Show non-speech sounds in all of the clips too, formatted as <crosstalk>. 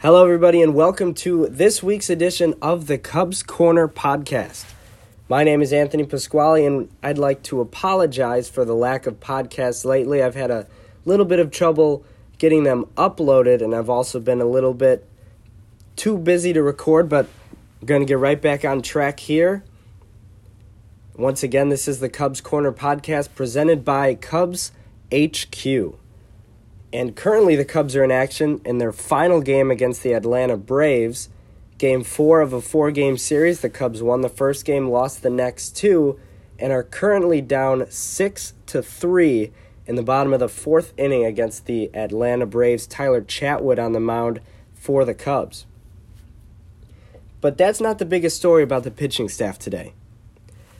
Hello, everybody, and welcome to this week's edition of the Cubs Corner podcast. My name is Anthony Pasquale, and I'd like to apologize for the lack of podcasts lately. I've had a little bit of trouble getting them uploaded, and I've also been a little bit too busy to record, but I'm going to get right back on track here. Once again, this is the Cubs Corner podcast presented by Cubs HQ. And currently, the Cubs are in action in their final game against the Atlanta Braves. Game four of a four game series. The Cubs won the first game, lost the next two, and are currently down six to three in the bottom of the fourth inning against the Atlanta Braves. Tyler Chatwood on the mound for the Cubs. But that's not the biggest story about the pitching staff today.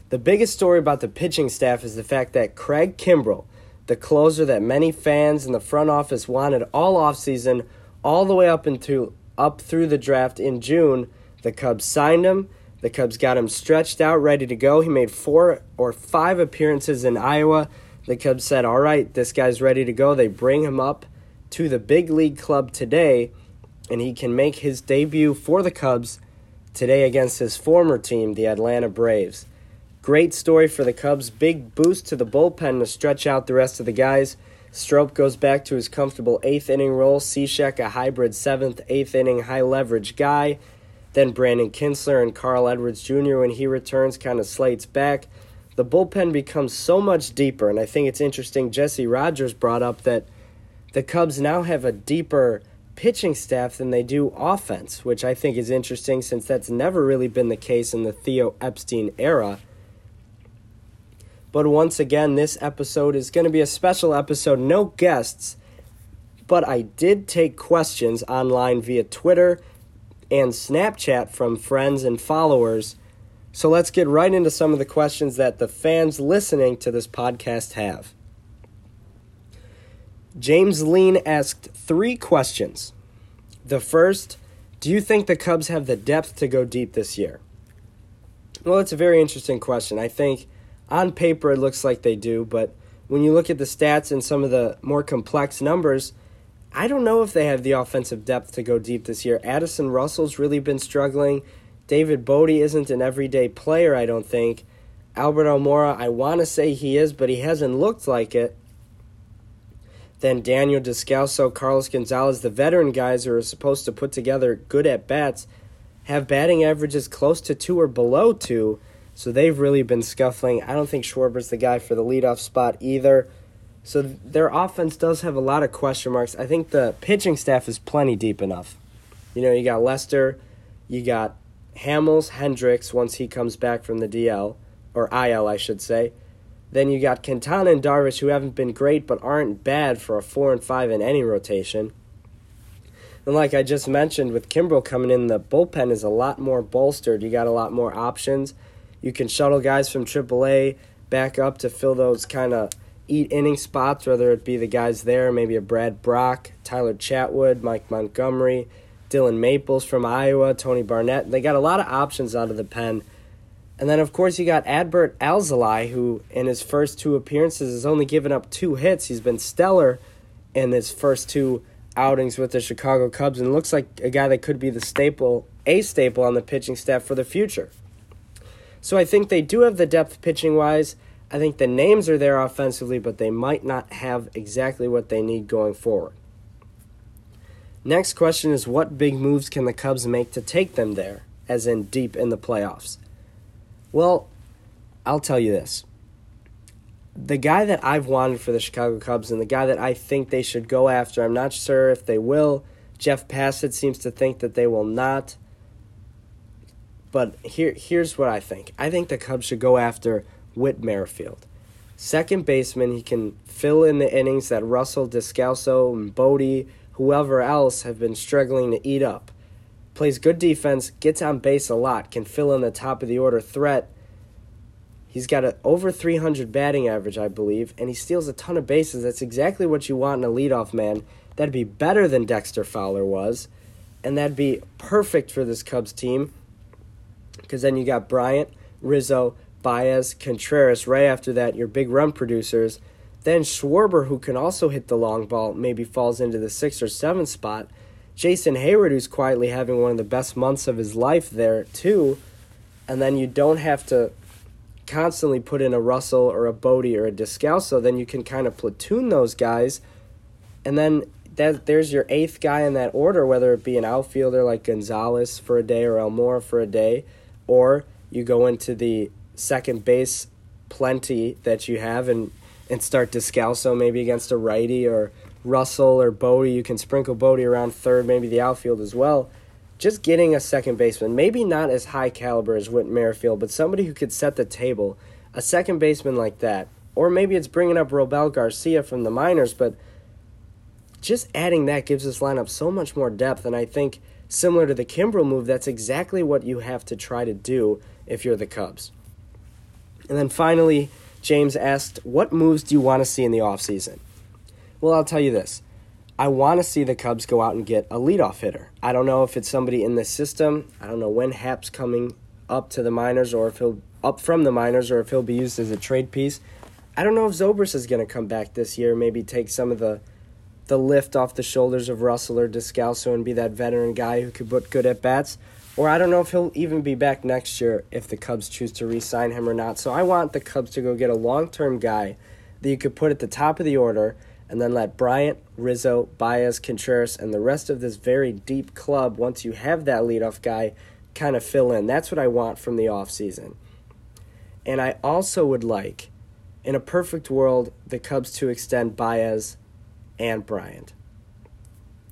The biggest story about the pitching staff is the fact that Craig Kimbrel, the closer that many fans in the front office wanted all offseason, all the way up into up through the draft in June. The Cubs signed him. The Cubs got him stretched out, ready to go. He made four or five appearances in Iowa. The Cubs said, All right, this guy's ready to go. They bring him up to the big league club today, and he can make his debut for the Cubs today against his former team, the Atlanta Braves. Great story for the Cubs. Big boost to the bullpen to stretch out the rest of the guys. Strop goes back to his comfortable eighth inning role. Cishek, a hybrid seventh, eighth inning high leverage guy. Then Brandon Kintzler and Carl Edwards Jr., when he returns, kind of slates back. The bullpen becomes so much deeper, and I think it's interesting. Jesse Rogers brought up that the Cubs now have a deeper pitching staff than they do offense, which I think is interesting since that's never really been the case in the Theo Epstein era. But once again, this episode is going to be a special episode, no guests. But I did take questions online via Twitter and Snapchat from friends and followers. So let's get right into some of the questions that the fans listening to this podcast have. James Lean asked three questions. The first, do you think the Cubs have the depth to go deep this year? Well, it's a very interesting question. I think on paper it looks like they do, but when you look at the stats and some of the more complex numbers, I don't know if they have the offensive depth to go deep this year. Addison Russell's really been struggling. David Bote isn't an everyday player, I don't think. Albert Almora, I want to say he is, but he hasn't looked like it. Then Daniel Descalso, Carlos Gonzalez, the veteran guys who are supposed to put together good at bats, have batting averages close to two or below two. So they've really been scuffling. I don't think Schwarber's the guy for the leadoff spot either. So their offense does have a lot of question marks. I think the pitching staff is plenty deep enough. You know, you got Lester, you got Hamels, Hendricks once he comes back from the DL, or IL, I should say. Then you got Quintana and Darvish, who haven't been great but aren't bad for a 4 and 5 in any rotation. And like I just mentioned, with Kimbrel coming in, the bullpen is a lot more bolstered. You got a lot more options. You can shuttle guys from AAA back up to fill those kind of eat inning spots, whether it be the guys there, maybe a Brad Brach, Tyler Chatwood, Mike Montgomery, Dylan Maples from Iowa, Tony Barnette. They got a lot of options out of the pen. And then, of course, you got Adbert Alzolay, who in his first two appearances has only given up two hits. He's been stellar in his first two outings with the Chicago Cubs and looks like a guy that could be the staple, a staple on the pitching staff for the future. So I think they do have the depth pitching wise. I think the names are there offensively, but they might not have exactly what they need going forward. Next question is what big moves can the Cubs make to take them there, as in deep in the playoffs? Well, I'll tell you this. The guy that I've wanted for the Chicago Cubs and the guy that I think they should go after, I'm not sure if they will. Jeff Passan seems to think that they will not. But here, here's what I think. I think the Cubs should go after Whit Merrifield. Second baseman, he can fill in the innings that Russell, Descalso, and Bote, whoever else have been struggling to eat up. Plays good defense, gets on base a lot, can fill in the top of the order threat. He's got over 300 batting average, I believe, and he steals a ton of bases. That's exactly what you want in a leadoff man. That'd be better than Dexter Fowler was, and that'd be perfect for this Cubs team because then you got Bryant, Rizzo, Baez, Contreras. Right after that, your big run producers. Then Schwarber, who can also hit the long ball, maybe falls into the sixth or seventh spot. Jason Heyward, who's quietly having one of the best months of his life there, too. And then you don't have to constantly put in a Russell or a Bote or a Descalso. Then you can kind of platoon those guys. And then that there's your eighth guy in that order, whether it be an outfielder like Gonzalez for a day or Almora for a day, or you go into the second base plenty that you have and and start Descalso maybe against a righty or Russell or Bote. You can sprinkle Bote around third, maybe the outfield as well. Just getting a second baseman, maybe not as high caliber as Whit Merrifield, but somebody who could set the table. A second baseman like that, or maybe it's bringing up Robel Garcia from the minors, but just adding that gives this lineup so much more depth. And I think similar to the Kimbrel move, that's exactly what you have to try to do if you're the Cubs. And then finally, James asked, What moves do you want to see in the offseason? Well, I'll tell you this. I want to see the Cubs go out and get a leadoff hitter. I don't know if it's somebody in the system. I don't know when Happ's coming up to the minors or if he'll up from the minors or if he'll be used as a trade piece. I don't know if Zobrist is going to come back this year, maybe take some of the the lift off the shoulders of Russell or Descalso and be that veteran guy who could put good at bats. Or I don't know if he'll even be back next year if the Cubs choose to re sign him or not. So I want the Cubs to go get a long term guy that you could put at the top of the order and then let Bryant, Rizzo, Baez, Contreras, and the rest of this very deep club, once you have that leadoff guy, kind of fill in. That's what I want from the offseason. And I also would like, in a perfect world, the Cubs to extend Baez and Bryant.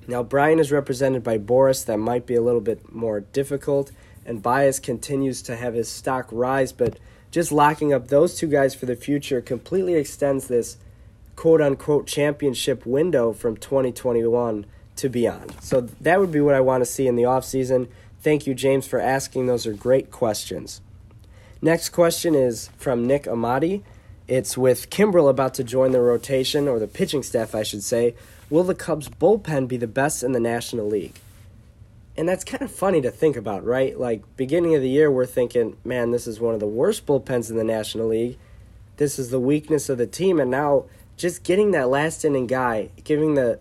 Now, Bryant is represented by Boras. That might be a little bit more difficult. And Baez continues to have his stock rise, but just locking up those two guys for the future completely extends this quote unquote championship window from 2021 to beyond. So that would be what I want to see in the offseason. Thank you, James, for asking. Those are great questions. Next question is from Nick Amati. It's with Kimbrel about to join the rotation, or the pitching staff, I should say. Will the Cubs' bullpen be the best in the National League? And that's kind of funny to think about, right? Like, beginning of the year, we're thinking, man, this is one of the worst bullpens in the National League. This is the weakness of the team. And now, just getting that last inning guy, giving the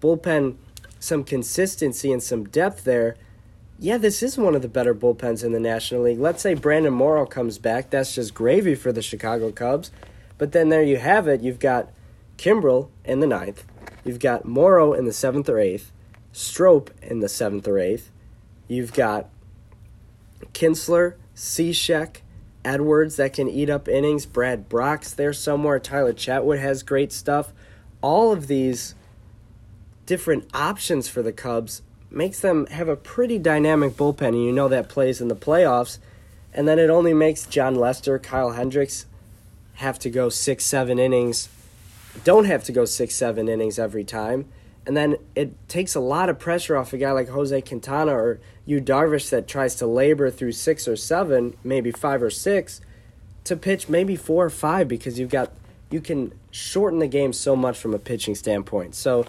bullpen some consistency and some depth there yeah, this is one of the better bullpens in the National League. Let's say Brandon Morrow comes back. That's just gravy for the Chicago Cubs. But then there you have it. You've got Kimbrel in the ninth. You've got Morrow in the seventh or eighth. Strop in the seventh or eighth. You've got Kintzler, Cishek, Edwards that can eat up innings. Brad Brach's there somewhere. Tyler Chatwood has great stuff. All of these different options for the Cubs makes them have a pretty dynamic bullpen, and you know that plays in the playoffs. And then it only makes Jon Lester, Kyle Hendricks have to go six, seven innings, don't have to go six, seven innings every time. And then it takes a lot of pressure off a guy like Jose Quintana or Yu Darvish that tries to labor through six or seven, maybe five or six, to pitch maybe four or five because you've got you can shorten the game so much from a pitching standpoint. So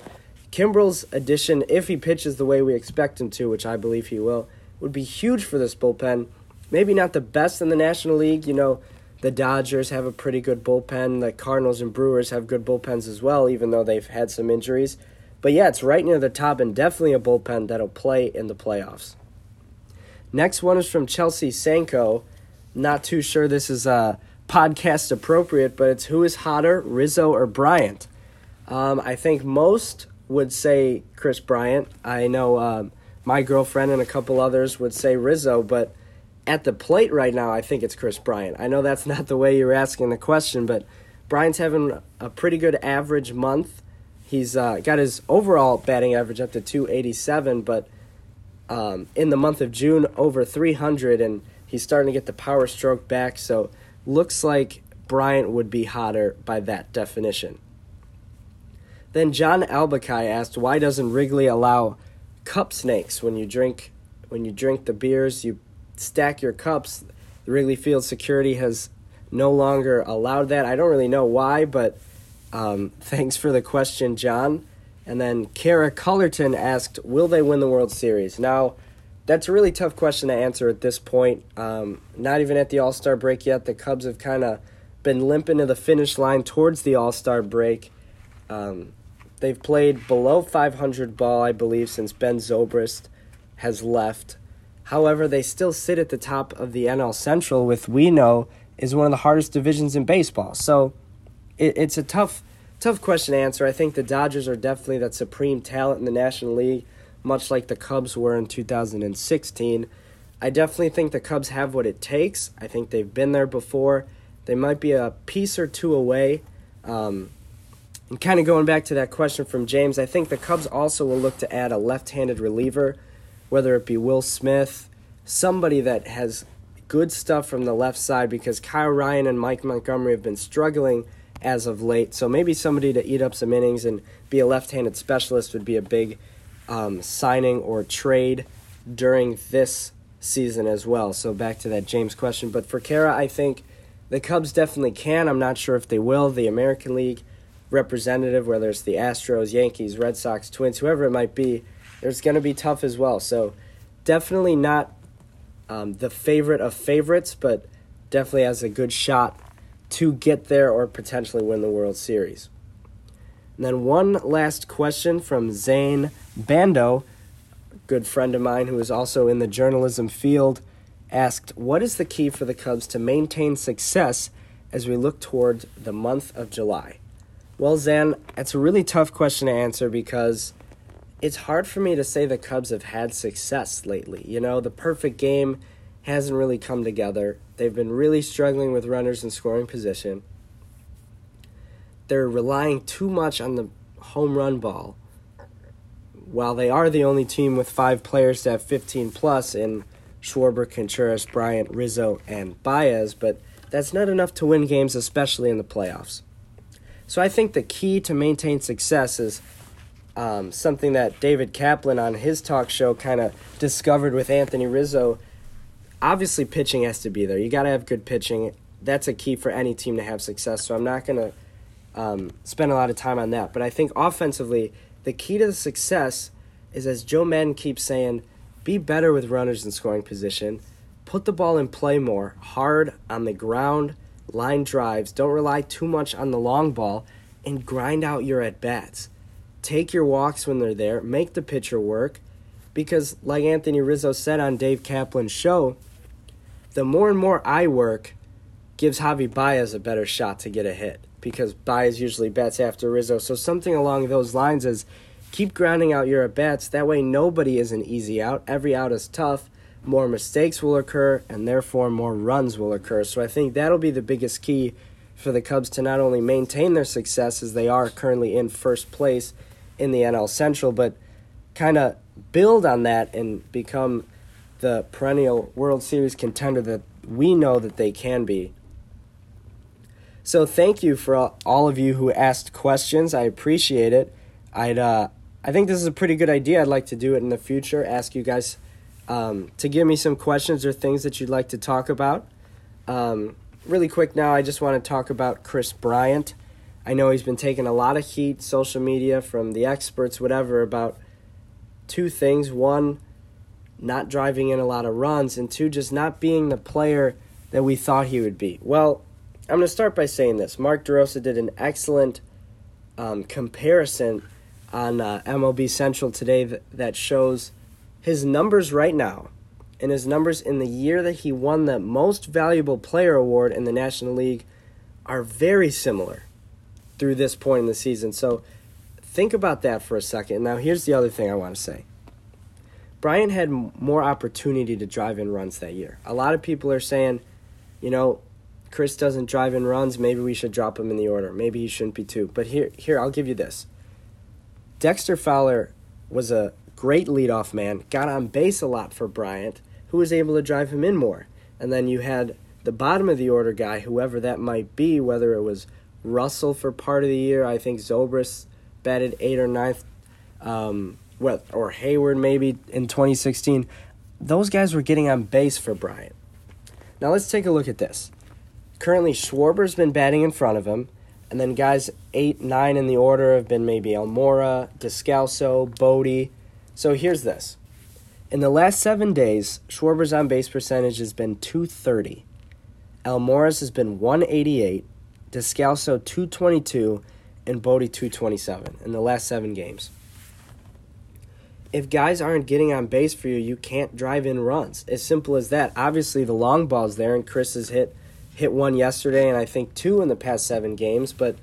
Kimbrel's addition, if he pitches the way we expect him to, which I believe he will, would be huge for this bullpen. Maybe not the best in the National League. You know, the Dodgers have a pretty good bullpen. The Cardinals and Brewers have good bullpens as well, even though they've had some injuries. But yeah, it's right near the top and definitely a bullpen that'll play in the playoffs. Next one is from Chelsea Sanko. Not too sure this is uh, podcast appropriate, but it's who is hotter, Rizzo or Bryant? Um, I think most would say Kris Bryant. I know um, my girlfriend and a couple others would say Rizzo, but at the plate right now, I think it's Kris Bryant. I know that's <laughs> not the way you're asking the question, but Bryant's having a pretty good average month. He's uh, got his overall batting average up to 287, but um, in the month of June, over 300, and he's starting to get the power stroke back. So looks like Bryant would be hotter by that definition. Then John Albakai asked, "Why doesn't Wrigley allow cup snakes when you drink when you drink the beers? You stack your cups. The Wrigley Field security has no longer allowed that. I don't really know why, but um, <laughs> thanks for the question, John." And then Kara Cullerton asked, "Will they win the World Series?" Now, that's a really tough question to answer at this point. Um, not even at the All Star break yet. The Cubs have kind of been limping to the finish line towards the All Star break. Um, They've played below 500 ball, I believe, since Ben Zobrist has left. However, they still sit at the top of the NL Central, with we know is one of the hardest divisions in baseball. So it, it's a tough, tough question to answer. I think the Dodgers are definitely that supreme talent in the National League, much like the Cubs were in 2016. I definitely think the Cubs have what it takes. I think they've been there before. They might be a piece or two away. Um, and kind of going back to that question from James, I think the Cubs also will look to add a left handed reliever, whether it be Will Smith, somebody that has good stuff from the left side because Kyle Ryan and Mike Montgomery have been struggling as of late. So maybe somebody to eat up some innings and be a left handed specialist would be a big um, signing or trade during this season as well. So back to that James question. But for Kara, I think the Cubs definitely can. I'm not sure if they will. The American League representative, whether it's the Astros, Yankees, Red Sox, Twins, whoever it might be, there's going to be tough as well. So definitely not um, the favorite of favorites, but definitely has a good shot to get there or potentially win the World Series. And then one last question from Zane Bando, good friend of mine who is also in the journalism field, asked, What is the key for the Cubs to maintain success as we look toward the month of July? Well, Zan, it's a really tough question to answer because it's hard for me to say the Cubs have had success lately. You know, the perfect game hasn't really come together. They've been really struggling with runners in scoring position. They're relying too much on the home run ball. While they are the only team with five players to have 15 plus in Schwarber, Contreras, Bryant, Rizzo, and Baez, but that's not enough to win games, especially in the playoffs. So I think the key to maintain success is um, something that David Kaplan on his talk show kind of discovered with Anthony Rizzo. Obviously, pitching has to be there. You got to have good pitching. That's a key for any team to have success. So I'm not going to um, spend a lot of time on that. But I think offensively, the key to the success is, as Joe Maddon keeps saying, be better with runners in scoring position. Put the ball in play more, hard on the ground, line drives. Don't rely too much on the long ball, and grind out your at bats. Take your walks when they're there. Make the pitcher work. Because, like Anthony Rizzo said on Dave Kaplan's show, the more and more I work gives Javi Baez a better shot to get a hit because Baez usually bats after Rizzo. So something along those lines is keep grounding out your at bats. That way, nobody is an easy out. Every out is tough. More mistakes will occur, and therefore more runs will occur. So I think that'll be the biggest key for the Cubs to not only maintain their success as they are currently in first place in the NL Central, but kind of build on that and become the perennial World Series contender that we know that they can be. So thank you for all of you who asked questions. I appreciate it. I'd uh, I think this is a pretty good idea. I'd like to do it in the future. Ask you guys um, to give me some questions or things that you'd like to talk about. Um, really quick now, I just want to talk about Kris Bryant. I know he's been taking a lot of heat, social media, from the experts, whatever, about two things. One, not driving in a lot of runs, and two, just not being the player that we thought he would be. Well, I'm going to start by saying this. Mark DeRosa did an excellent um, comparison on uh, MLB Central today that, that shows his numbers right now and his numbers in the year that he won the Most Valuable Player Award in the National League are very similar through this point in the season. So think about that for a second. Now, here's the other thing I want to say Bryant had more opportunity to drive in runs that year. A lot of people are saying, you know, Kris doesn't drive in runs. Maybe we should drop him in the order. Maybe he shouldn't be two. But here, here, I'll give you this. Dexter Fowler was a great leadoff man, got on base a lot for Bryant, who was able to drive him in more. And then you had the bottom of the order guy, whoever that might be, whether it was Russell for part of the year. I think Zobrist batted eighth or ninth, um, what or Heyward maybe in 2016. Those guys were getting on base for Bryant. Now let's take a look at this. Currently, Schwarber's been batting in front of him, and then guys eight, nine in the order have been maybe Almora, Descalso, Bote. So here's this. In the last seven days, Schwarber's on base percentage has been 230. Almora's has been 188, Descalso 222, and Bote 227 in the last seven games. If guys aren't getting on base for you, you can't drive in runs. As simple as that. Obviously, the long ball's there, and Kris has hit hit one yesterday, and I think two in the past seven games. But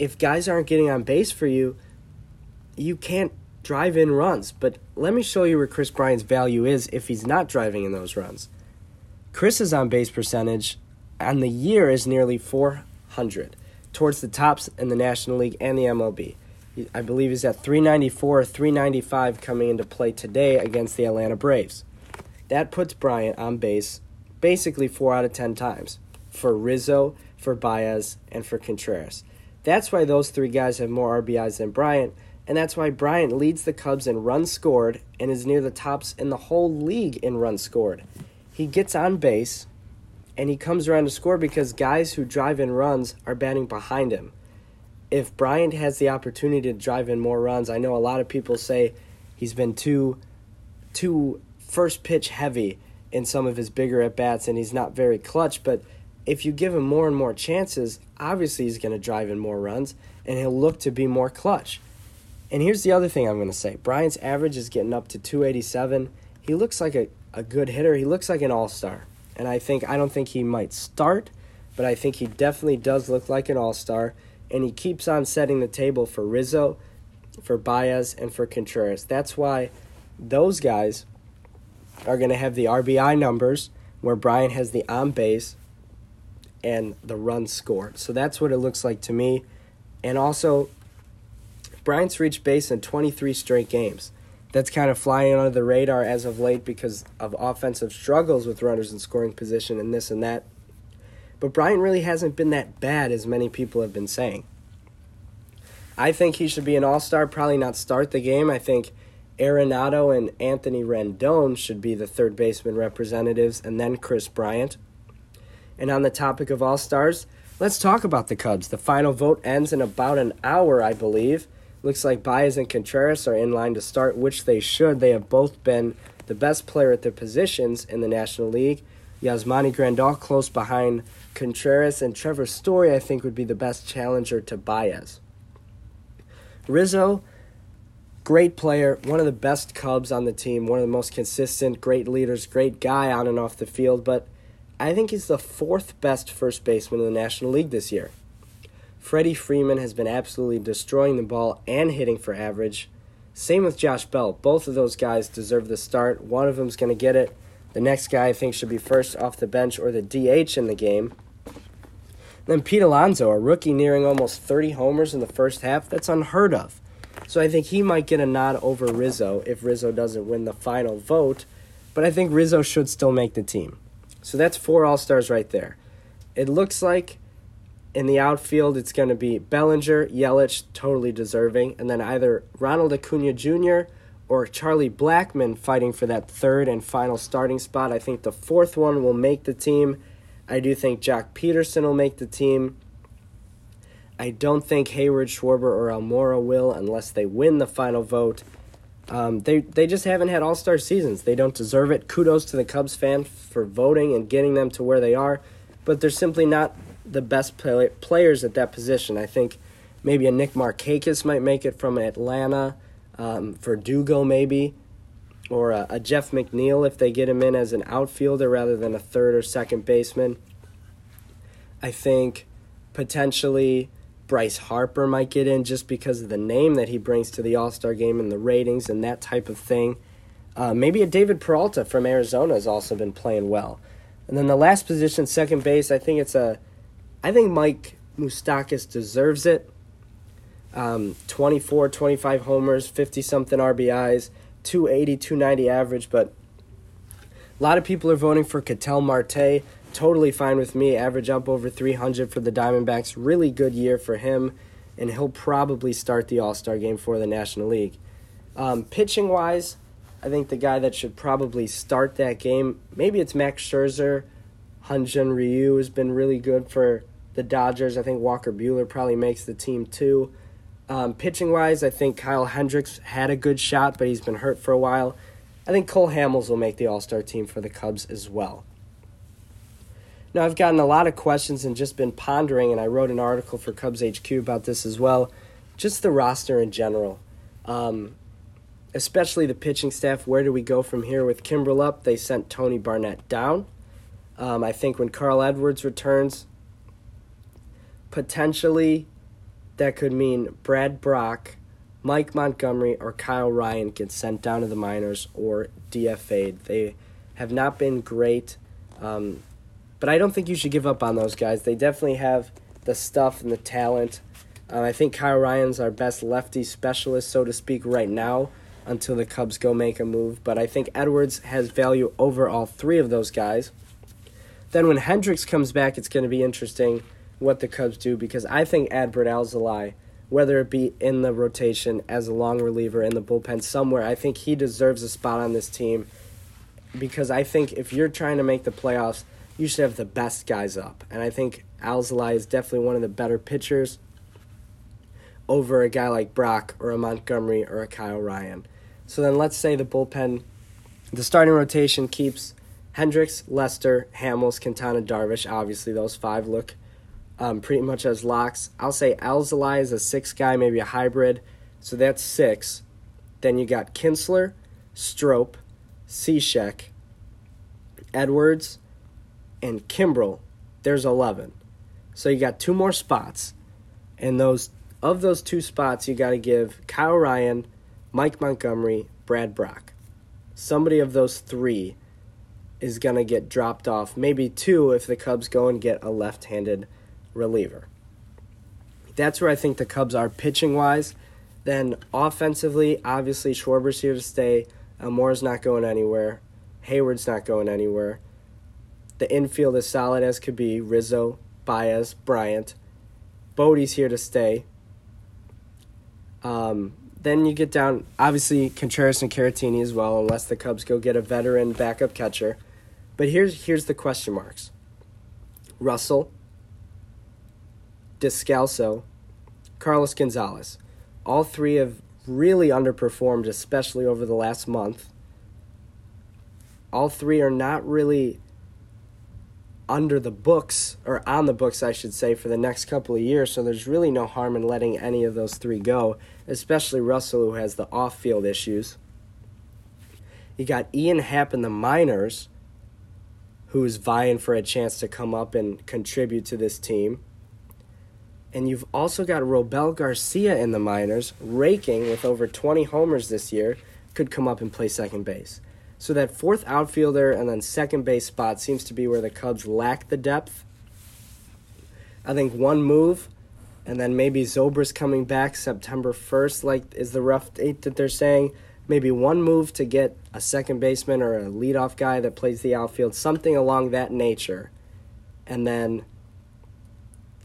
if guys aren't getting on base for you, you can't drive in runs. But let me show you where Kris Bryant's value is if he's not driving in those runs. Kris's on base percentage on the year is nearly 400, towards the tops in the National League and the MLB. I believe he's at 394 or 395 coming into play today against the Atlanta Braves. That puts Bryant on base basically 4 out of 10 times for Rizzo, for Baez, and for Contreras. That's why those three guys have more RBIs than Bryant, and that's why Bryant leads the Cubs in runs scored and is near the tops in the whole league in runs scored. He gets on base and he comes around to score because guys who drive in runs are batting behind him. If Bryant has the opportunity to drive in more runs, I know a lot of people say he's been too too first pitch heavy in some of his bigger at bats and he's not very clutch, but if you give him more and more chances, obviously he's going to drive in more runs and he'll look to be more clutch. And here's the other thing I'm going to say Bryant's average is getting up to 287. He looks like a, a good hitter. He looks like an all star. And I think, I don't think he might start, but I think he definitely does look like an all star. And he keeps on setting the table for Rizzo, for Baez, and for Contreras. That's why those guys are going to have the RBI numbers where Bryant has the on base and the run scored. So that's what it looks like to me. And also, Bryant's reached base in 23 straight games. That's kind of flying under the radar as of late because of offensive struggles with runners in scoring position and this and that. But Bryant really hasn't been that bad as many people have been saying. I think he should be an all star, probably not start the game. I think Arenado and Anthony Rendon should be the third baseman representatives, and then Kris Bryant. And on the topic of All Stars, let's talk about the Cubs. The final vote ends in about an hour, I believe. Looks like Baez and Contreras are in line to start, which they should. They have both been the best player at their positions in the National League. Yasmani Grandal close behind Contreras, and Trevor Story, I think, would be the best challenger to Baez. Rizzo, great player, one of the best Cubs on the team, one of the most consistent, great leaders, great guy on and off the field, but I think he's the fourth best first baseman in the National League this year. Freddie Freeman has been absolutely destroying the ball and hitting for average. Same with Josh Bell. Both of those guys deserve the start. One of them's going to get it. The next guy I think should be first off the bench or the DH in the game. Then Pete Alonso, a rookie nearing almost 30 homers in the first half. That's unheard of. So I think he might get a nod over Rizzo if Rizzo doesn't win the final vote. But I think Rizzo should still make the team. So that's four All Stars right there. It looks like in the outfield it's going to be Bellinger, Yelich, totally deserving, and then either Ronald Acuna Jr. or Charlie Blackmon fighting for that third and final starting spot. I think the fourth one will make the team. I do think Joc Pederson will make the team. I don't think Heyward, Schwarber, or Almora will unless they win the final vote. Um, they they just haven't had all star seasons. They don't deserve it. Kudos to the Cubs fan for voting and getting them to where they are, but they're simply not the best play, players at that position. I think maybe a Nick Markakis might make it from Atlanta, um, Verdugo maybe, or a, a Jeff McNeil if they get him in as an outfielder rather than a third or second baseman. I think potentially Bryce Harper might get in just because of the name that he brings to the All Star game and the ratings and that type of thing. Uh, maybe a David Peralta from Arizona has also been playing well. And then the last position, second base, I think it's a, I think Mike Moustakas deserves it. Um, 24, 25 homers, 50 something RBIs, 280, 290 average, but a lot of people are voting for Ketel Marte totally fine with me. Average up over 300 for the Diamondbacks. Really good year for him, and he'll probably start the All Star game for the National League. Um, pitching wise, I think the guy that should probably start that game, maybe it's Max Scherzer. Hyun-Jin Ryu has been really good for the Dodgers. I think Walker Buehler probably makes the team too. Um, pitching wise, I think Kyle Hendricks had a good shot, but he's been hurt for a while. I think Cole Hamels will make the All Star team for the Cubs as well. Now, I've gotten a lot of questions and just been pondering, and I wrote an article for Cubs HQ about this as well. Just the roster in general, um, especially the pitching staff. Where do we go from here with Kimbrel up? They sent Tony Barnette down. Um, I think when Carl Edwards returns, potentially that could mean Brad Brach, Mike Montgomery, or Kyle Ryan gets sent down to the minors or DFA'd. They have not been great, um, but I don't think you should give up on those guys. They definitely have the stuff and the talent. Uh, I think Kyle Ryan's our best lefty specialist, so to speak, right now until the Cubs go make a move. But I think Edwards has value over all three of those guys. Then when Hendricks comes back, it's going to be interesting what the Cubs do because I think Adbert Alzolay, whether it be in the rotation as a long reliever in the bullpen somewhere, I think he deserves a spot on this team because I think if you're trying to make the playoffs, you should have the best guys up. And I think Alzolay is definitely one of the better pitchers over a guy like Brach or a Montgomery or a Kyle Ryan. So then let's say the bullpen, the starting rotation keeps Hendricks, Lester, Hamels, Quintana, Darvish. Obviously, those five look – um, pretty much as locks. I'll say Alzolay is a six guy, maybe a hybrid. So that's six. Then you got Kintzler, Strop, Cishek, Edwards, and Kimbrel. There's 11. So you got two more spots. And those of those two spots, you got to give Kyle Ryan, Mike Montgomery, Brad Brach. Somebody of those three is going to get dropped off. Maybe two if the Cubs go and get a left handed reliever. That's where I think the Cubs are pitching wise. Then offensively, obviously Schwarber's here to stay. Almora's not going anywhere. Heyward's not going anywhere. The infield is solid as could be. Rizzo, Baez, Bryant. Bote's here to stay. Um, then you get down, obviously Contreras and Caratini as well, unless the Cubs go get a veteran backup catcher. But here's here's the question marks. Russell, Descalso, Carlos Gonzalez. All three have really underperformed, especially over the last month. All three are not really under the books, or on the books, I should say, for the next couple of years, so there's really no harm in letting any of those three go, especially Russell, who has the off field issues. You got Ian Happ in the minors, who's vying for a chance to come up and contribute to this team. And you've also got Robel Garcia in the minors, raking with over 20 homers this year, could come up and play second base. So that fourth outfielder and then second base spot seems to be where the Cubs lack the depth. I think one move, and then maybe Zobrist coming back September 1st, like is the rough date that they're saying. Maybe one move to get a second baseman or a leadoff guy that plays the outfield, something along that nature. And then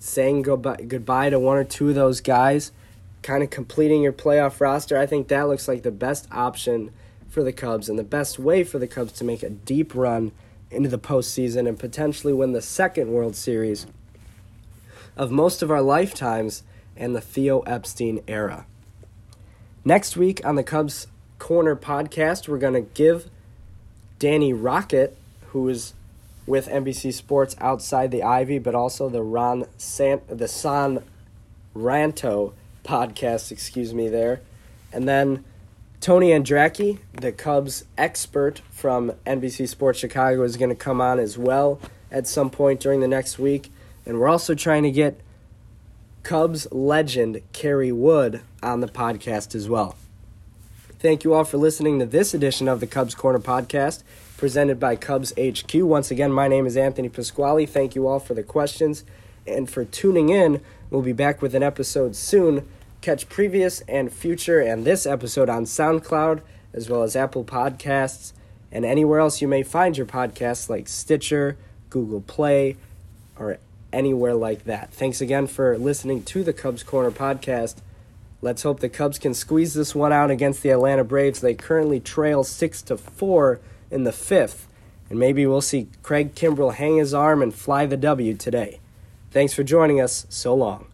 saying goodbye, goodbye to one or two of those guys, kind of completing your playoff roster, I think that looks like the best option for the Cubs and the best way for the Cubs to make a deep run into the postseason and potentially win the second World Series of most of our lifetimes and the Theo Epstein era. Next week on the Cubs Corner podcast, we're going to give Danny Rocket, who is with NBC Sports outside the Ivy, but also the Ron San the San Ranto podcast, excuse me there. And then Tony Andracki, the Cubs expert from NBC Sports Chicago, is going to come on as well at some point during the next week. And we're also trying to get Cubs legend Kerry Wood on the podcast as well. Thank you all for listening to this edition of the Cubs Corner podcast presented by Cubs HQ. Once again, my name is Anthony Pasquale. Thank you all for the questions and for tuning in. We'll be back with an episode soon. Catch previous and future and this episode on SoundCloud as well as Apple Podcasts and anywhere else you may find your podcasts like Stitcher, Google Play, or anywhere like that. Thanks again for listening to the Cubs Corner podcast. Let's hope the Cubs can squeeze this one out against the Atlanta Braves. They currently trail 6 to 4 in the 5th, and maybe we'll see Craig Kimbrel hang his arm and fly the W today. Thanks for joining us. So long.